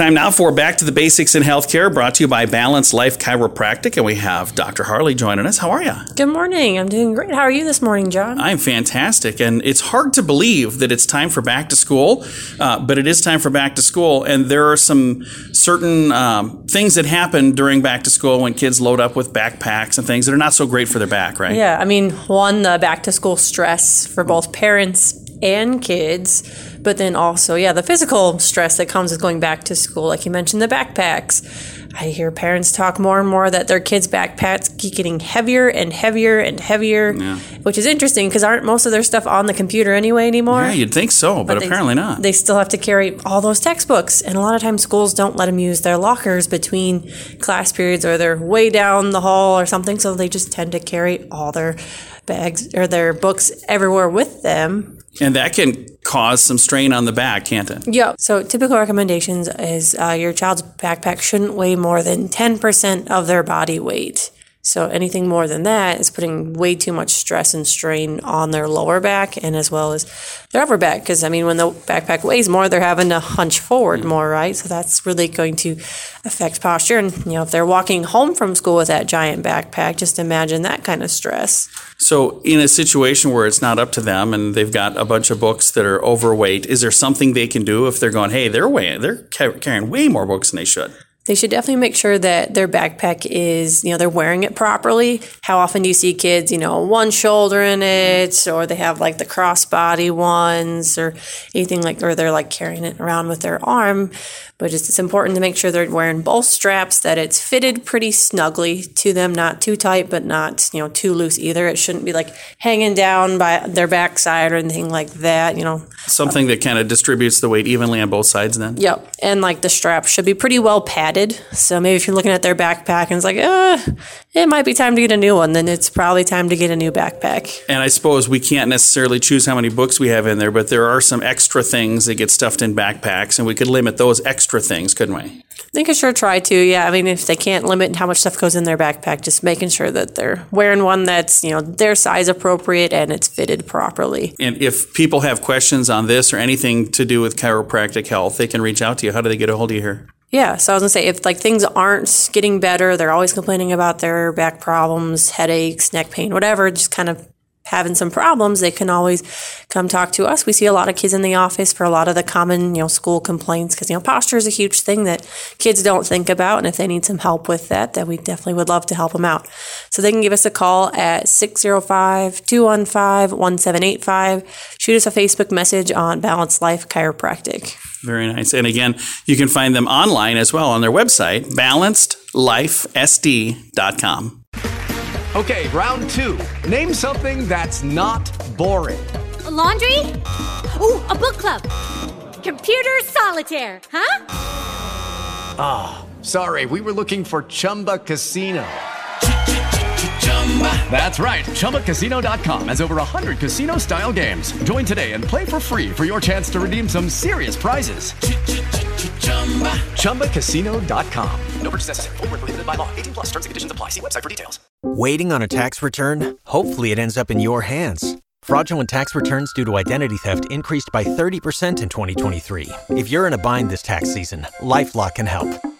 Time now for Back to the Basics in Healthcare, brought to you by Balanced Life Chiropractic. And we have Dr. Harley joining us. How are you? Good morning. I'm doing great. How are you this morning, John? I'm fantastic. And it's hard to believe that it's time for back to school, uh, but it is time for back to school. And there are some certain um, things that happen during back to school when kids load up with backpacks and things that are not so great for their back, right? Yeah. I mean, one, the back to school stress for both parents and kids, but then also, yeah, the physical stress that comes with going back to school. Like you mentioned, the backpacks. I hear parents talk more and more that their kids' backpacks keep getting heavier and heavier and heavier, Yeah. which is interesting because aren't most of their stuff on the computer anyway anymore? Yeah, you'd think so, but, they- apparently not. They still have to carry all those textbooks, and a lot of times schools don't let them use their lockers between class periods, or they're way down the hall or something. So they just tend to carry all their bags or their books everywhere with them. and that can cause some strain on the back, can't it? Yeah. So typical recommendations is uh, your child's backpack shouldn't weigh more than ten percent of their body weight. So anything more than that is putting way too much stress and strain on their lower back and as well as their upper back. Because I mean, when the backpack weighs more, they're having to hunch forward mm-hmm. more, right? So that's really going to affect posture. And you know, if they're walking home from school with that giant backpack, just imagine that kind of stress. So, in a situation where it's not up to them and they've got a bunch of books that are overweight, is there something they can do if they're going, hey, they're way, they're carrying way more books than they should? They should definitely make sure that their backpack is, you know, they're wearing it properly. How often do you see kids, you know, one shoulder in it, or they have like the crossbody ones, or anything like, or they're like carrying it around with their arm? But it's, it's important to make sure they're wearing both straps, that it's fitted pretty snugly to them, not too tight, but not, you know, too loose either. It shouldn't be like hanging down by their backside or anything like that, you know. Something that kind of distributes the weight evenly on both sides then? Yep. And like the strap should be pretty well padded. So maybe if you're looking at their backpack and it's like, uh, it might be time to get a new one, then it's probably time to get a new backpack. And I suppose we can't necessarily choose how many books we have in there, but there are some extra things that get stuffed in backpacks, and we could limit those extra things, couldn't we? They could sure try to. Yeah. I mean, if they can't limit how much stuff goes in their backpack, just making sure that they're wearing one that's, you know, their size appropriate and it's fitted properly. And if people have questions on this or anything to do with chiropractic health, they can reach out to you. How do they get a hold of you here? Yeah, so I was gonna say if like things aren't getting better, they're always complaining about their back problems, headaches, neck pain, whatever, just kind of having some problems, they can always come talk to us. We see a lot of kids in the office for a lot of the common, you know, school complaints because you know posture is a huge thing that kids don't think about, and if they need some help with that, then we definitely would love to help them out. So they can give us a call at 605-215-1785. Shoot us a Facebook message on Balanced Life Chiropractic. Very nice. And again, you can find them online as well on their website, balancedlifesd.com. Okay, round two. Name something that's not boring. A laundry? Ooh, a book club. Computer solitaire, huh? Ah, sorry, we were looking for Chumba Casino. That's right. ChumbaCasino.com has over 100 casino style games. Join today and play for free for your chance to redeem some serious prizes. ChumbaCasino.com. No purchase necessary. Void where prohibited by law. 18 plus terms and conditions apply. See website for details. Waiting on a tax return? Hopefully, it ends up in your hands. Fraudulent tax returns due to identity theft increased by 30% in 2023. If you're in a bind this tax season, LifeLock can help.